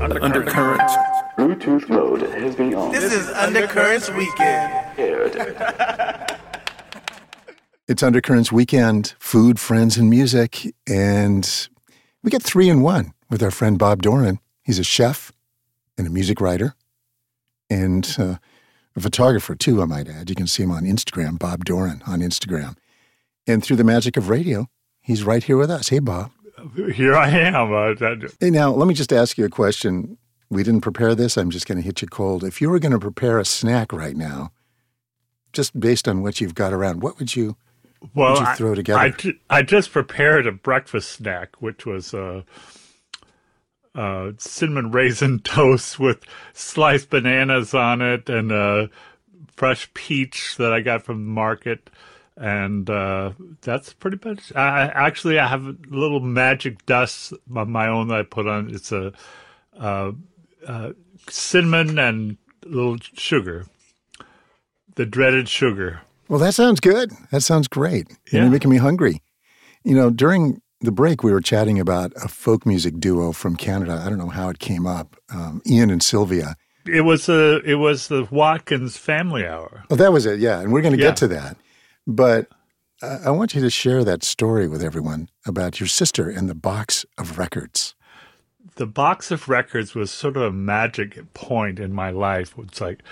Undercurrent. Bluetooth mode has been on. This is Undercurrents Weekend. It's Undercurrents Weekend, food, friends, and music. And we get three in one with our friend Bob Doran. He's a chef and a music writer and uh, a photographer, too, I might add. You can see him on Instagram, Bob Doran on Instagram. And through the magic of radio, he's right here with us. Hey, Bob. Here I am. Uh, that- Hey, now, let me just ask you a question. We didn't prepare this. I'm just going to hit you cold. If you were going to prepare a snack right now, just based on what you've got around, what would you well, you I- throw together? I, I just prepared a breakfast snack, which was uh, uh, cinnamon raisin toast with sliced bananas on it and uh, fresh peach that I got from the market. And uh, that's pretty much. I, actually, I have a little magic dust of my own that I put on. It's a uh, uh, cinnamon and a little sugar, the dreaded sugar. Well, that sounds good. That sounds great. Yeah. You're making me hungry. You know, during the break, we were chatting about a folk music duo from Canada. I don't know how it came up. Um, Ian and Sylvia. It was a it was the Watkins Family Hour. Oh, that was it. Yeah. And we're going to Yeah. get to that. But I want you to share that story with everyone about your sister and the box of records. The box of records was sort of a magic point in my life. It's like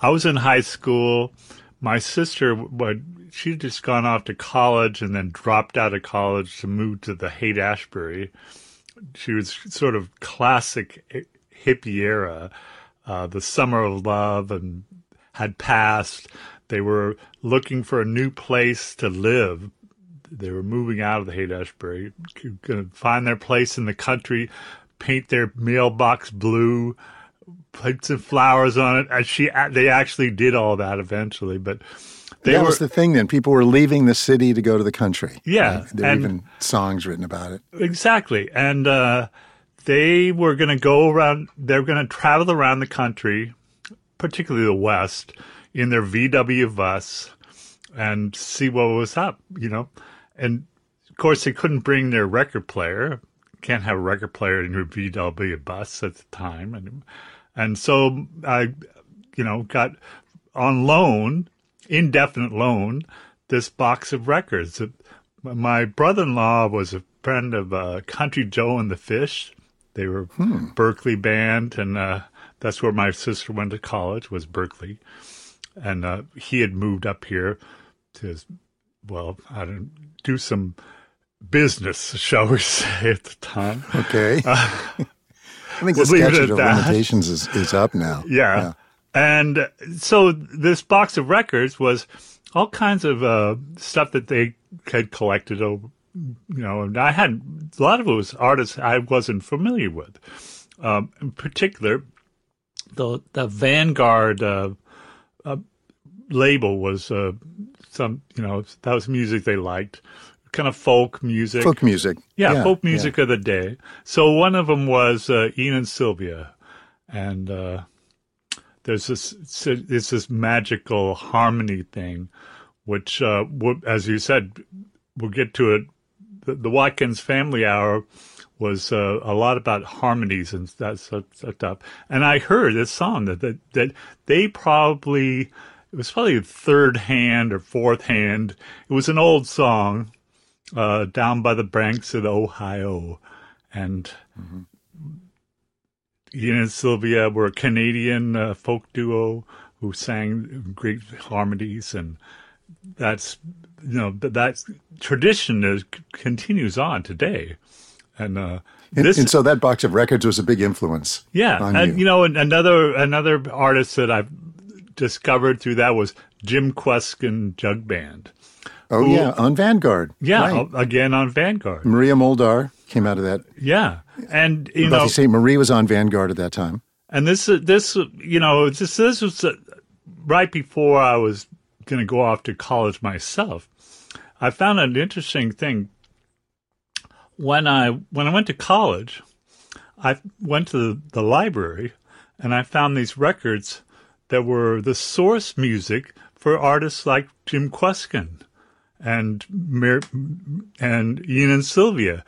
I was in high school. My sister, would she'd just gone off to college and then dropped out of college to move to the Haight Ashbury. She was sort of classic hippie era, uh, the summer of love, and had passed. They were looking for a new place to live. They were moving out of the Haight Ashbury, going to find their place in the country, paint their mailbox blue, put some flowers on it. And she, they actually did all that eventually, but they that were. was the thing then. People were leaving the city to go to the country. Yeah, And There were and- even songs written about it. Exactly. And uh, they were going to go around, they were going to travel around the country, particularly the West, in their VW bus and see what was up, you know. And of course, they couldn't bring their record player. Can't have a record player in your VW bus at the time. And, and so I, you know, got on loan, indefinite loan, this box of records. My brother-in-law was a friend of uh, Country Joe and the Fish. They were Berkeley band, and uh, that's where my sister went to college. Was Berkeley, and uh, he had moved up here to, well, I don't do some business, shall we say, at the time. Okay. I think the we'll statute of that. limitations is, is up now. Yeah. And so this box of records was all kinds of uh, stuff that they had collected over, you know, and I had a lot of it was artists I wasn't familiar with. Um, in particular, the the Vanguard uh, uh, label was uh, some, you know, that was music they liked, kind of folk music. Folk music. Yeah, folk music of the day. So one of them was uh, Ian and Sylvia, and uh, there's this it's this magical harmony thing, which, uh, as you said, we'll get to it. The, the Watkins Family Hour was uh, a lot about harmonies and that sort of stuff. And I heard this song that that, that they probably it was probably third hand or fourth hand. It was an old song uh, down by the banks of the Ohio, and Ian and Sylvia were a Canadian uh, folk duo who sang great harmonies, and that's you know th- that tradition is continues on today, and uh, And, this and so that box of records was a big influence. yeah, and you. you know, another another artist that I've discovered through that was Jim Kweskin Jug Band. Oh, yeah, on Vanguard. Yeah, Right. again on Vanguard. Maria Muldaur came out of that. Yeah, and you know, St. Marie was on Vanguard at that time. and this this you know this this was uh, right before I was going to go off to college myself. I found an interesting thing when I when I went to college. I went to the, the library and I found these records that were the source music for artists like Jim Kweskin and Mer- and Ian and Sylvia.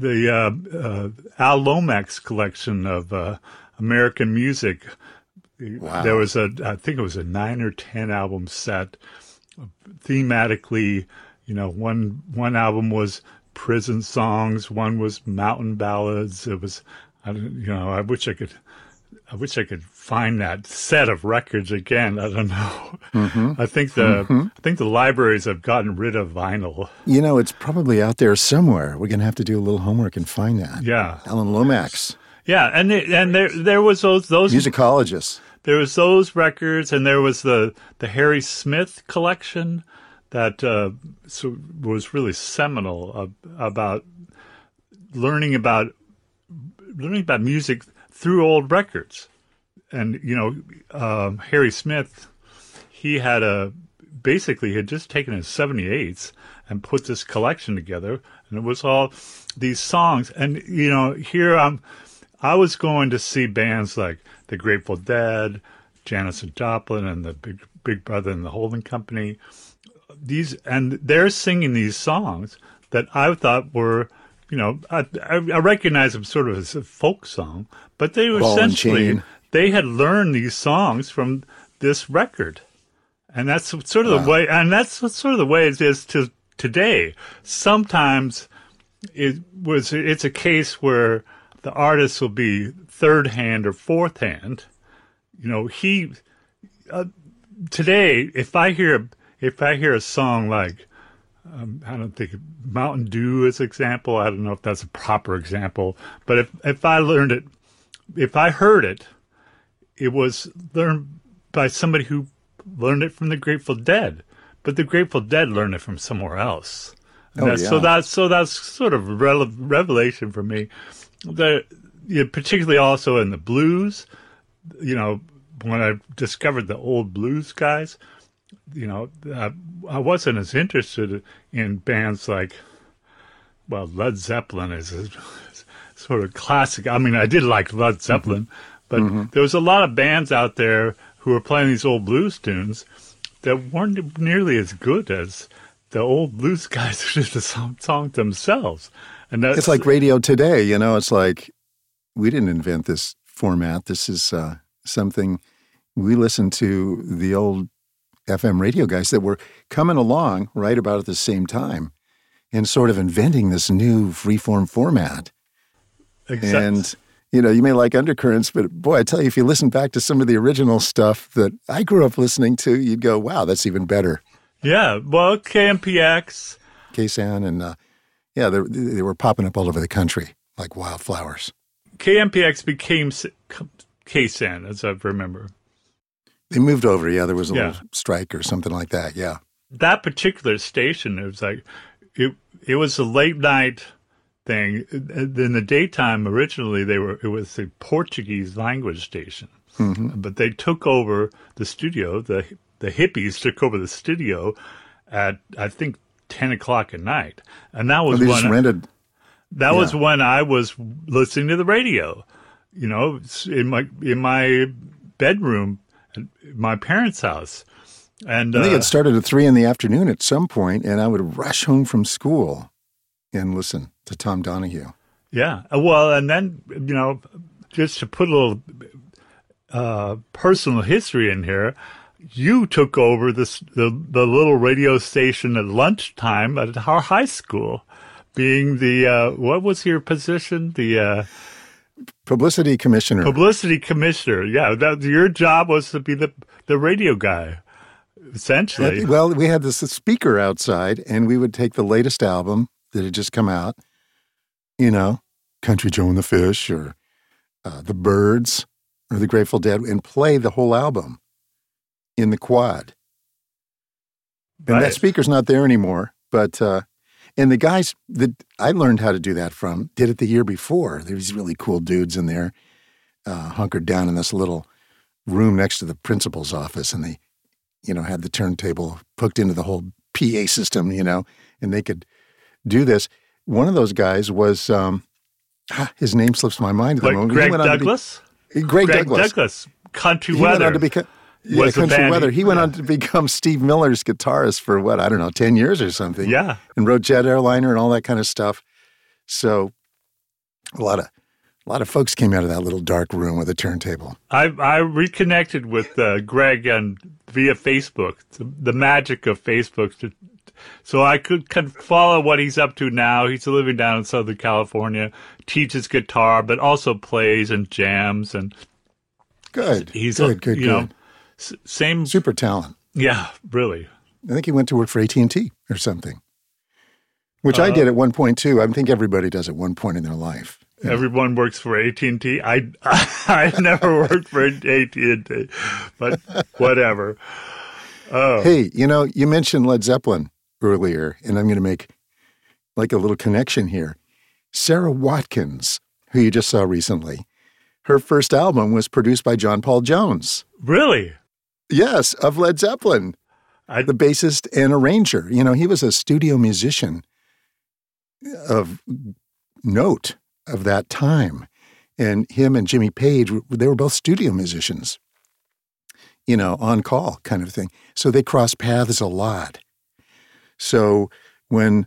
the uh, uh, Al Lomax collection of uh, American music. Wow. There was a, I think it was a nine or ten album set, thematically. You know, one one album was prison songs, one was mountain ballads. It was, I don't, you know, I wish I could, I wish I could find that set of records again. I don't know. Mm-hmm. I think the mm-hmm. I think the libraries have gotten rid of vinyl. You know, it's probably out there somewhere. We're going to have to do a little homework and find that. Yeah, Alan Lomax, yeah, and and there there was those those musicologist. there was those records, and there was the the Harry Smith collection that uh, so was really seminal ab- about learning about learning about music through old records. And you know, um, Harry Smith, he had a basically had just taken his 78s and put this collection together, and it was all these songs. And you know, here I'm, I was going to see bands like the Grateful Dead, Janis and Joplin, and the Big Big Brother and the Holding Company. These and they're singing these songs that I thought were, you know, I, I, I recognize them sort of as a folk song, but they were Ball essentially they had learned these songs from this record. And that's sort of the way, and that's sort of the way it is to today. Sometimes it was, it's a case where the artist will be third hand or fourth hand. You know, he, uh, today, if I hear, if I hear a song like, um, I don't think Mountain Dew is example. I don't know if that's a proper example, but if, if I learned it, if I heard it, it was learned by somebody who learned it from the Grateful Dead, but the Grateful Dead learned it from somewhere else. Oh, that's, So that's so that's sort of a rele- revelation for me. The you know, particularly also in the blues, you know, when I discovered the old blues guys, you know, I, I wasn't as interested in bands like, well, Led Zeppelin is a sort of classic. I mean, I did like Led mm-hmm. Zeppelin, but mm-hmm. there was a lot of bands out there who were playing these old blues tunes that weren't nearly as good as the old blues guys who did the song, song themselves. And that's It's like radio today. You know, it's like we didn't invent this format. This is uh, something we listen to the old FM radio guys that were coming along right about at the same time and sort of inventing this new freeform format. exact- And you know, you may like undercurrents, but boy, I tell you, if you listen back to some of the original stuff that I grew up listening to, you'd go, "Wow, that's even better." yeah, well, KMPX, KSAN and uh, yeah, they, they were popping up all over the country like wildflowers. KMPX became KSAN, as I remember. They moved over. Yeah, there was a Yeah. little strike or something like that. Yeah. that particular station, it was like it it was a late night thing. In the daytime, originally they were it was a Portuguese language station, mm-hmm. but they took over the studio. the The hippies took over the studio at I think ten o'clock at night, and that was oh, just when rented. that was when I was listening to the radio. You know, in my in my bedroom my parents' house, and I think uh, it started at three in the afternoon at some point, and I would rush home from school and listen to Tom Donahue. Yeah. Uh, Well, and then, you know, just to put a little uh, personal history in here, you took over this the, the little radio station at lunchtime at our high school, being the uh, what was your position? The uh, Publicity commissioner. publicity commissioner. Yeah, that your job was to be the the radio guy, essentially. well, we had this speaker outside, and we would take the latest album that had just come out, you know, Country Joe and the Fish or uh, The Byrds or The Grateful Dead, and play the whole album in the quad. And Right. that speaker's not there anymore, but uh, and the guys that I learned how to do that from did it the year before. There was really cool dudes in there, uh, hunkered down in this little room next to the principal's office, and they, you know, had the turntable hooked into the whole PA system, you know, and they could do this. One of those guys was um, ah, his name slips my mind at the like moment. Greg went to be- Douglas. Greg, Greg Douglas. Douglas. Country He went weather. on to become yeah, was country band- weather. He went yeah. on to become Steve Miller's guitarist for what I don't know, ten years or something. Yeah. and wrote Jet Airliner and all that kind of stuff. So A lot of a lot of folks came out of that little dark room with a turntable. I I reconnected with uh, Greg and via Facebook, the, magic of Facebook. To, so I could, could follow what he's up to now. He's living down in Southern California, teaches guitar, but also plays and jams. And Good. he's good, a, good, you good. know s- same. Super talent. Yeah, really. I think he went to work for AT and T or something, which I Uh, did at one point too. I think everybody does at one point in their life. Everyone works for AT and T. I I never worked for AT and T, but whatever. Oh, Hey, you know, you mentioned Led Zeppelin earlier, and I'm going to make like a little connection here. Sarah Watkins, who you just saw recently, her first album was produced by John Paul Jones. really? Yes, of Led Zeppelin, I the bassist and arranger. You know, he was a studio musician of note of that time. And him and Jimmy Page, they were both studio musicians, you know, on call kind of thing. So they crossed paths a lot. So when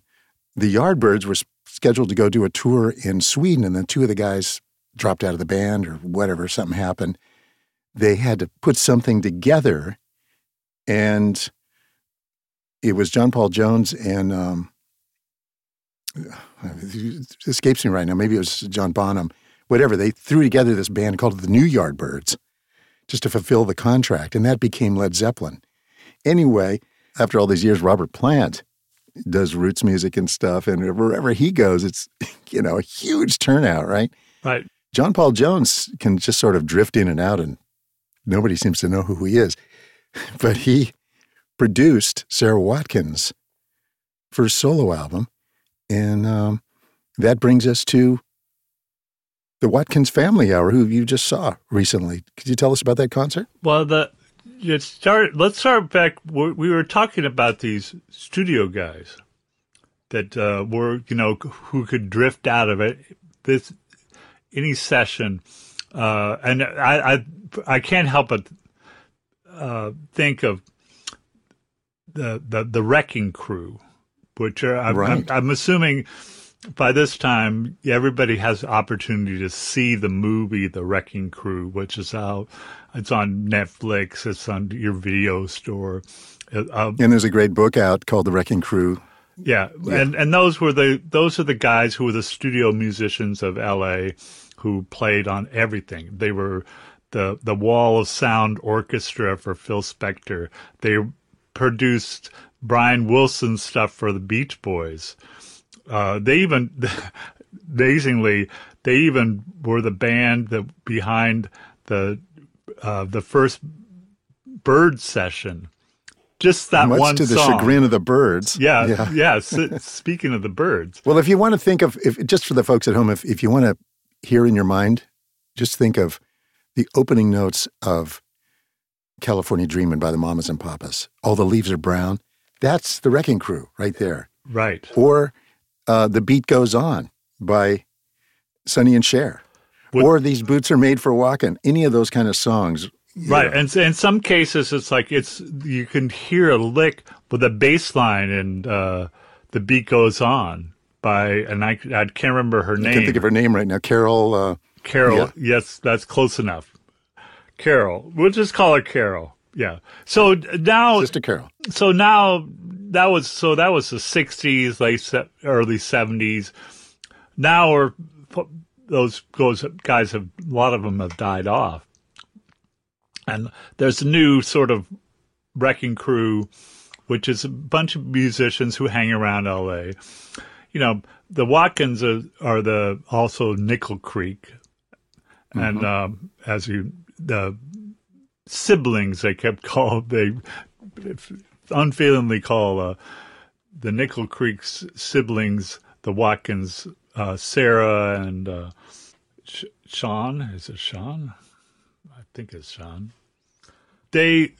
the Yardbirds were scheduled to go do a tour in Sweden, and then two of the guys dropped out of the band or whatever, something happened, they had to put something together. And it was John Paul Jones and um, it escapes me right now. Maybe it was John Bonham. Whatever. They threw together this band called the New Yardbirds just to fulfill the contract, and that became Led Zeppelin. Anyway, after all these years, Robert Plant does roots music and stuff, and wherever he goes, it's you know a huge turnout, right? right. John Paul Jones can just sort of drift in and out, and nobody seems to know who he is. But he produced Sarah Watkins' first solo album, and um, that brings us to the Watkins Family Hour, who you just saw recently. Could you tell us about that concert? Well, the you start. Let's start back. We we were talking about these studio guys that uh, were, you know, who could drift out of it. This any session, uh, and I, I I can't help but uh, think of the the the Wrecking Crew, which are I'm, Right. I'm, I'm assuming by this time everybody has opportunity to see the movie The Wrecking Crew, which is out. It's on Netflix. It's on your video store. Uh, uh, And there's a great book out called The Wrecking Crew. yeah. and and those were the those are the guys who were the studio musicians of L.A. who played on everything. They were the the Wall of Sound Orchestra for Phil Spector. They produced Brian Wilson stuff for the Beach Boys. Uh, they even, amazingly, they even were the band that behind the uh, the first Bird session. Just that Much one to the song. chagrin of the Byrds. Yeah, Yeah. yeah. Speaking of the Byrds, Well, if you want to think of, if just for the folks at home, if, if you want to hear in your mind, just think of the opening notes of California Dreamin' by the Mamas and Papas. All the leaves are brown. That's the Wrecking Crew right there. right? Or uh, The Beat Goes On by Sonny and Cher. Would- or These Boots Are Made for Walking. Any of those kind of songs. Right, know. and in some cases, it's like it's you can hear a lick with a bass line, and uh, the beat goes on by, and I, I can't remember her name. I can't think of her name right now. Carol. Uh, Carol. Yeah. Yes, that's close enough. Carol. We'll just call her Carol. Yeah. So now, Sister Carol. so now that was so that was the '60s, late early '70s. Now we're those those guys have a lot of them have died off, and there's a new sort of wrecking crew, which is a bunch of musicians who hang around L.A. You know, the Watkins are, are the also Nickel Creek, and um, as you the siblings they kept called they unfailingly call uh, the Nickel Creek's siblings the Watkins, uh, Sarah and uh, Sh- Sean. Is it Sean? I think it's Sean. They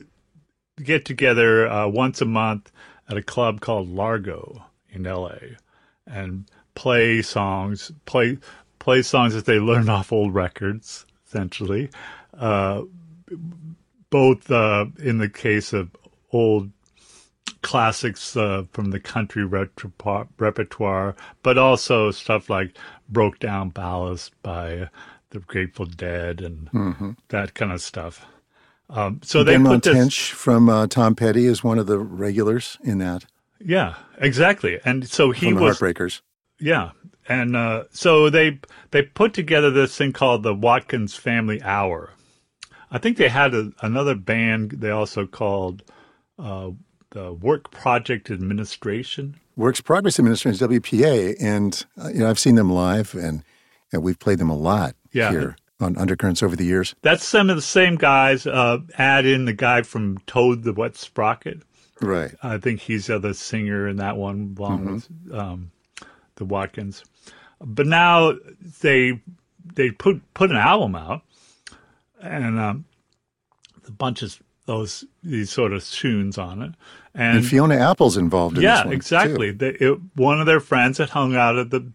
get together uh, once a month at a club called Largo in L.A. and play songs, play play songs that they learned off old records, essentially. Uh, both uh, in the case of old classics uh, from the country repertoire, repertoire, but also stuff like "Brokedown Palace" by the Grateful Dead and that kind of stuff. Um, so they Ben put this, Montench from uh, Tom Petty is one of the regulars in that yeah, exactly. And so he from the was Heartbreakers. Yeah, and uh, so they they put together this thing called the Watkins Family Hour. I think they had a, another band they also called uh, the Work Project Administration. Works Progress Administration, WPA, and uh, you know I've seen them live, and, and we've played them a lot Yeah. here on Undercurrents over the years. That's some of the same guys. Uh, add in the guy from Toad the Wet Sprocket. Right. I think he's the other singer in that one, along with um, the Watkins. But now they they put put an album out, and um, a bunch of those these sort of tunes on it, and, And Fiona Apple's involved in yeah, this one. exactly. too. They, it, one of their friends that hung out at the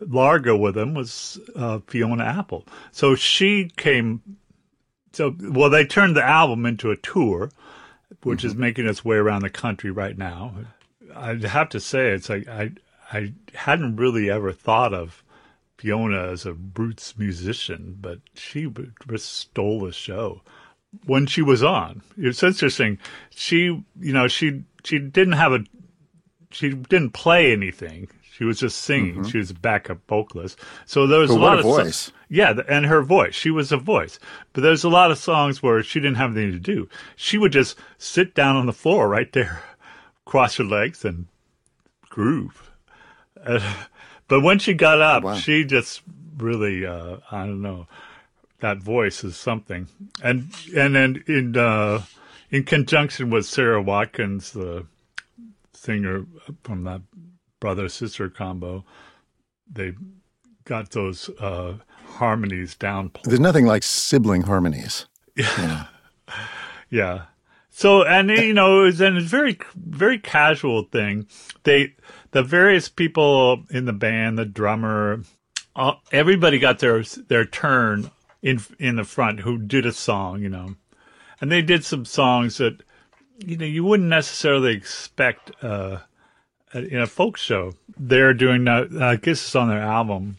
Largo with them was uh, Fiona Apple. So she came. So well, they turned the album into a tour, which is mm-hmm. making its way around the country right now. I'd have to say, it's like I I hadn't really ever thought of Fiona as a roots musician, but she just stole the show when she was on. It's interesting. She, you know, she she didn't have a she didn't play anything. She was just singing. She was a backup vocalist. So there was Mm-hmm. But a lot what of a so- voice. yeah, and her voice. She was a voice. But there's a lot of songs where she didn't have anything to do. She would just sit down on the floor right there, cross her legs, and groove. Uh, but when she got up, Wow. she just really, uh, I don't know, that voice is something. And and then in uh, in conjunction with Sarah Watkins, the singer from that brother sister combo, they got those uh, harmonies down. There's nothing like sibling harmonies. Yeah. yeah. So and you know, it was and it's very very casual thing. They the various people in the band, the drummer, uh, everybody got their their turn in in the front who did a song, you know, and they did some songs that you know you wouldn't necessarily expect uh, in a folk show. They're doing that. Uh, I guess it's on their album.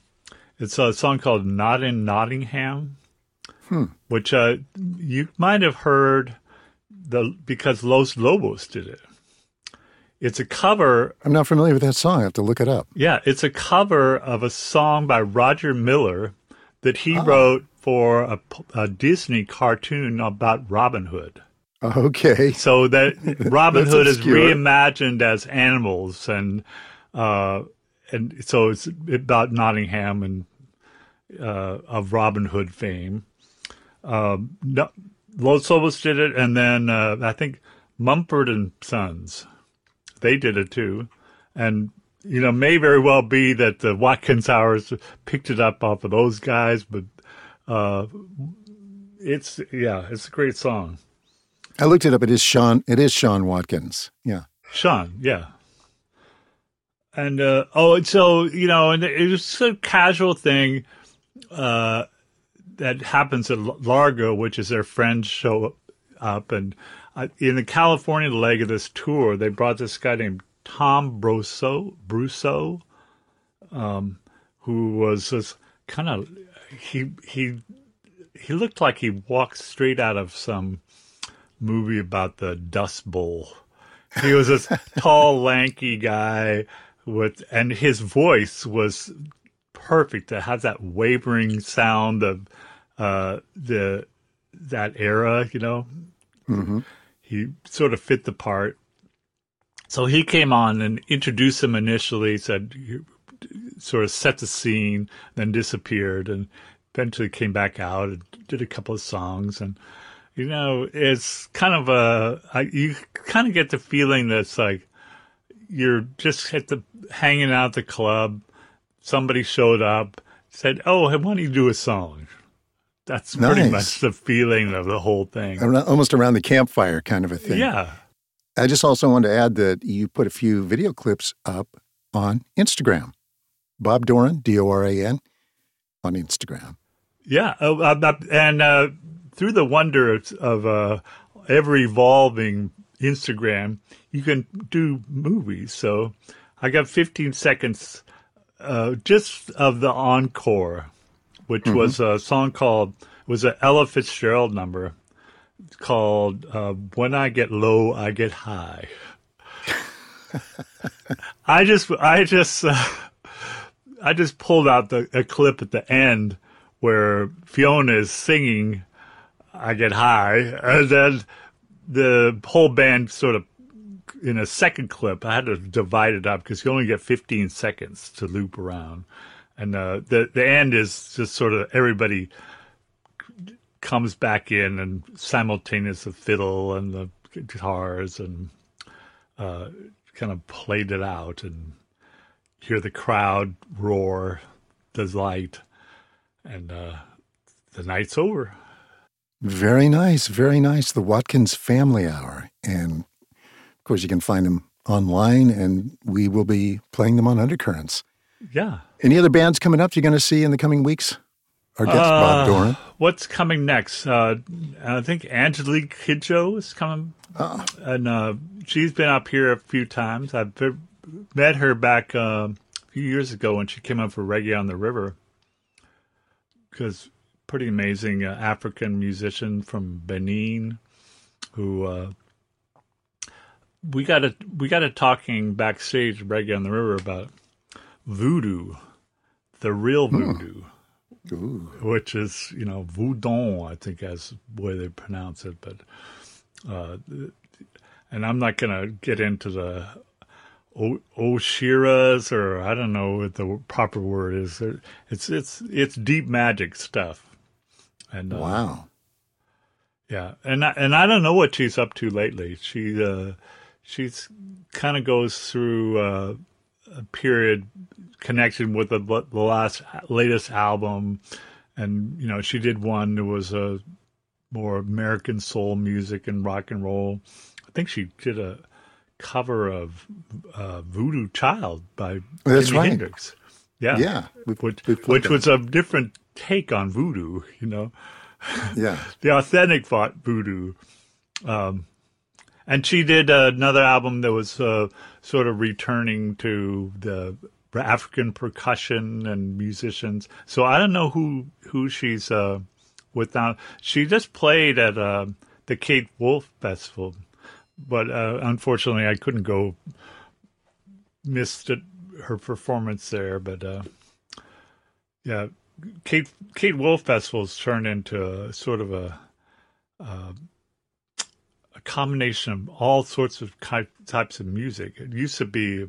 It's a song called "Not in Nottingham." Hmm. which uh, you might have heard the because Los Lobos did it. It's a cover. I'm not familiar with that song. I have to look it up. Yeah, it's a cover of a song by Roger Miller that he ah. wrote for a, a Disney cartoon about Robin Hood. Okay. So that Robin Hood is reimagined as animals, and uh, and so it's about Nottingham and uh, of Robin Hood fame. Um, no, Los Lobos did it, and then uh, I think Mumford and Sons, they did it too, and you know may very well be that the Watkins Hours picked it up off of those guys, but uh, it's yeah, it's a great song. I looked it up. It is Sean. It is Sean Watkins. Yeah. Sean, yeah. And uh, oh, and so you know, and it was a casual thing uh, that happens at Largo, which is their friends show up, and uh, in the California leg of this tour, they brought this guy named Tom Brousseau, Brousseau, um, who was this kind of he he he looked like he walked straight out of some movie about the Dust Bowl. He was this tall, lanky guy with, and his voice was perfect. It has that wavering sound of uh, the that era, you know. He sort of fit the part. So he came on and introduced him initially, said, sort of set the scene, then disappeared, and eventually came back out and did a couple of songs. And you know, it's kind of a, you kind of get the feeling that it's like you're just at the hanging out at the club. Somebody showed up, said, "Oh, hey, why don't you do a song?" That's pretty much the feeling of the whole thing. Almost around the campfire kind of a thing. Yeah, I just also wanted to add that you put a few video clips up on Instagram. Bob Doran, D O R A N, on Instagram. yeah, uh, uh, and uh, through the wonder of, of uh, ever evolving Instagram, you can do movies. So I got 15 seconds uh, just of the encore, which was a song called was an Ella Fitzgerald number called uh, "When I Get Low, I Get High." I just, I just, uh, I just pulled out the a clip at the end where Fiona is singing "I Get High," and then the whole band sort of in a second clip. I had to divide it up because you only get 15 seconds to loop around, and uh, the the end is just sort of everybody comes back in and simultaneous the fiddle and the guitars and uh, kind of played it out and hear the crowd roar delight and uh, the night's over Very nice, very nice. The Watkins Family Hour. And of course, you can find them online, and we will be playing them on Undercurrents. yeah Any other bands coming up you're going to see in the coming weeks? Our guest, Bob Uh, Doran. what's coming next uh, i think angelique kidjo is coming and uh, she's been up here a few times i've be- met her back uh, a few years ago when she came up for reggae on the river because pretty amazing uh, african musician from benin who uh, we got a we got a talking backstage reggae on the river about voodoo the real voodoo. Which is you know voodoo i think as the way they pronounce it but uh and i'm not gonna get into the o- orishas or i don't know what the proper word is. It's it's it's deep magic stuff and uh, Wow. yeah, and I, and I don't know what she's up to lately. She uh, she's kind of goes through uh, a period connection with the, the last latest album, and you know she did one that was a more American soul music and rock and roll. I think she did a cover of uh, Voodoo Child by That's Jimi right. Hendrix. Yeah, Yeah. We've- which we've which was a different take on voodoo. You know Yeah. the authentic voodoo. Um, and she did another album that was uh, sort of returning to the African percussion and musicians. So I don't know who who she's uh, with now. She just played at uh, the Kate Wolf Festival, but uh, unfortunately I couldn't go. Missed it, her performance there, but uh, yeah, Kate Kate Wolf Festival's turned into a, sort of a uh, a combination of all sorts of ki- types of music. It used to be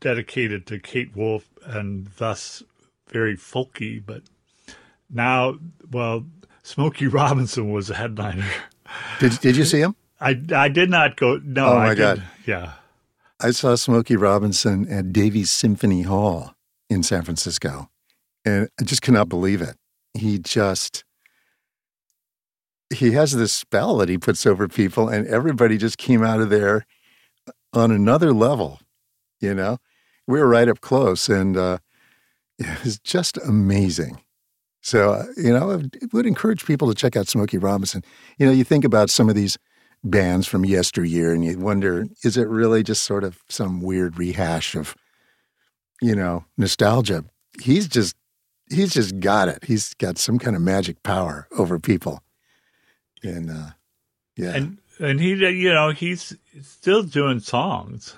dedicated to Kate Wolf and thus very folky, but now, well, Smokey Robinson was a headliner. Did, did you see him? I, I did not go. No, Oh, I my did- God. Yeah, I saw Smokey Robinson at Davies Symphony Hall in San Francisco, and I just could not believe it. He just he has this spell that he puts over people, and everybody just came out of there on another level. You know, we were right up close, and uh, it was just amazing. So, uh, you know, I would encourage people to check out Smokey Robinson. You know, you think about some of these bands from yesteryear and you wonder, is it really just sort of some weird rehash of, you know, nostalgia? He's just, he's just got it. He's got some kind of magic power over people. And, uh, yeah. and and he, you know, he's still doing songs.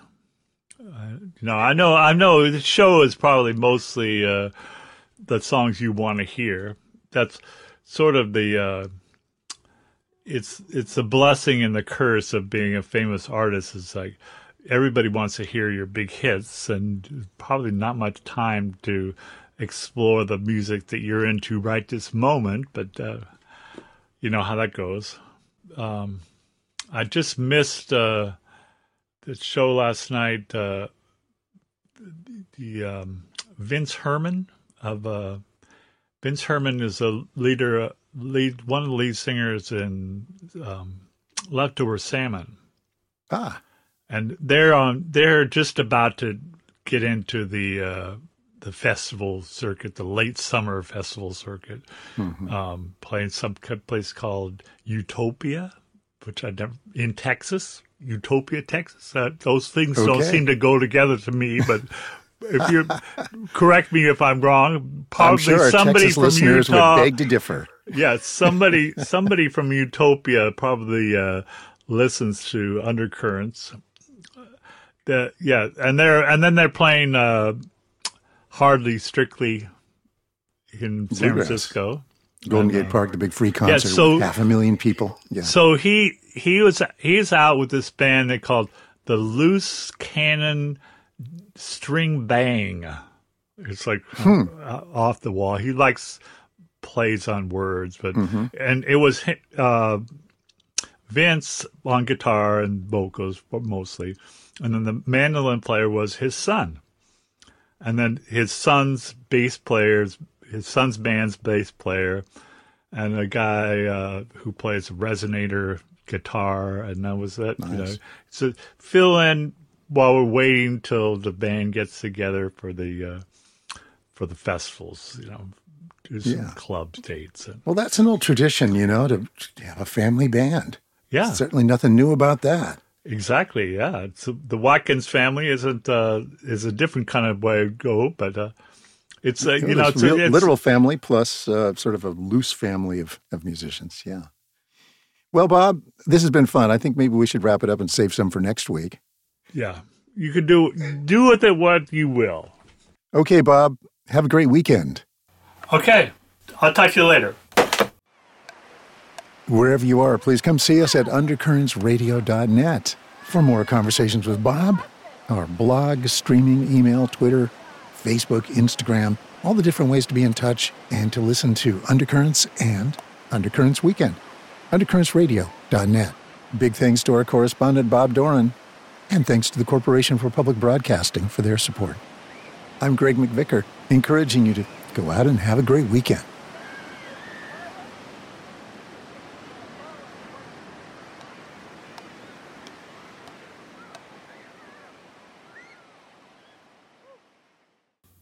Uh, I know, I know. The show is probably mostly uh, the songs you want to hear. That's sort of the. Uh, it's it's a blessing and the curse of being a famous artist. It's like everybody wants to hear your big hits, and probably not much time to explore the music that you're into right this moment. But uh, you know how that goes. Um, I just missed uh, the show last night. Uh, the um, Vince Herman of uh, Vince Herman is a leader, lead one of the lead singers in um, Leftover Salmon, ah, and they're on. They're just about to get into the uh, the festival circuit, the late summer festival circuit, um, playing some place called Utopia, which I never in Texas, Utopia, Texas. Uh, those things don't seem to go together to me, but if you correct me if I'm wrong, I'm probably sure our somebody Texas from listeners Utah. would beg to differ. yeah, somebody somebody from Utopia probably uh, listens to Undercurrents. The, yeah, and they're and then they're playing uh, hardly strictly in San Bluegrass. Francisco. Golden Gate Park, the big free concert so- with half a million people. Yeah. So he he was he's out with this band they called the Loose Cannon String Bang. It's like uh, off the wall. He likes plays on words, but and it was uh, Vince on guitar and vocals mostly, and then the mandolin player was his son, and then his son's bass players, his son's band's bass player, and a guy uh, who plays resonator guitar, and that was it. You know, so fill in while we're waiting till the band gets together for the uh, for the festivals. You know, do some Yeah. club dates. And, well, that's an old tradition, you know, to have a family band. yeah, Certainly nothing new about that. exactly. Yeah, it's, the Watkins family isn't uh, is a different kind of way to go, but uh, it's uh, you know It's it's, real, it's literal family plus uh, sort of a loose family of, of musicians. Yeah. Well, Bob, this has been fun. I think maybe we should wrap it up and save some for next week. yeah. You can do do with it what you will. Okay, Bob, have a great weekend. Okay, I'll talk to you later. Wherever you are, please come see us at undercurrentsradio.net for more conversations with Bob, our blog, streaming, email, Twitter, Facebook, Instagram, all the different ways to be in touch and to listen to Undercurrents and Undercurrents Weekend. Undercurrentsradio.net. Big thanks to our correspondent, Bob Doran, and thanks to the Corporation for Public Broadcasting for their support. I'm Gregg McVicar, encouraging you to go out and have a great weekend.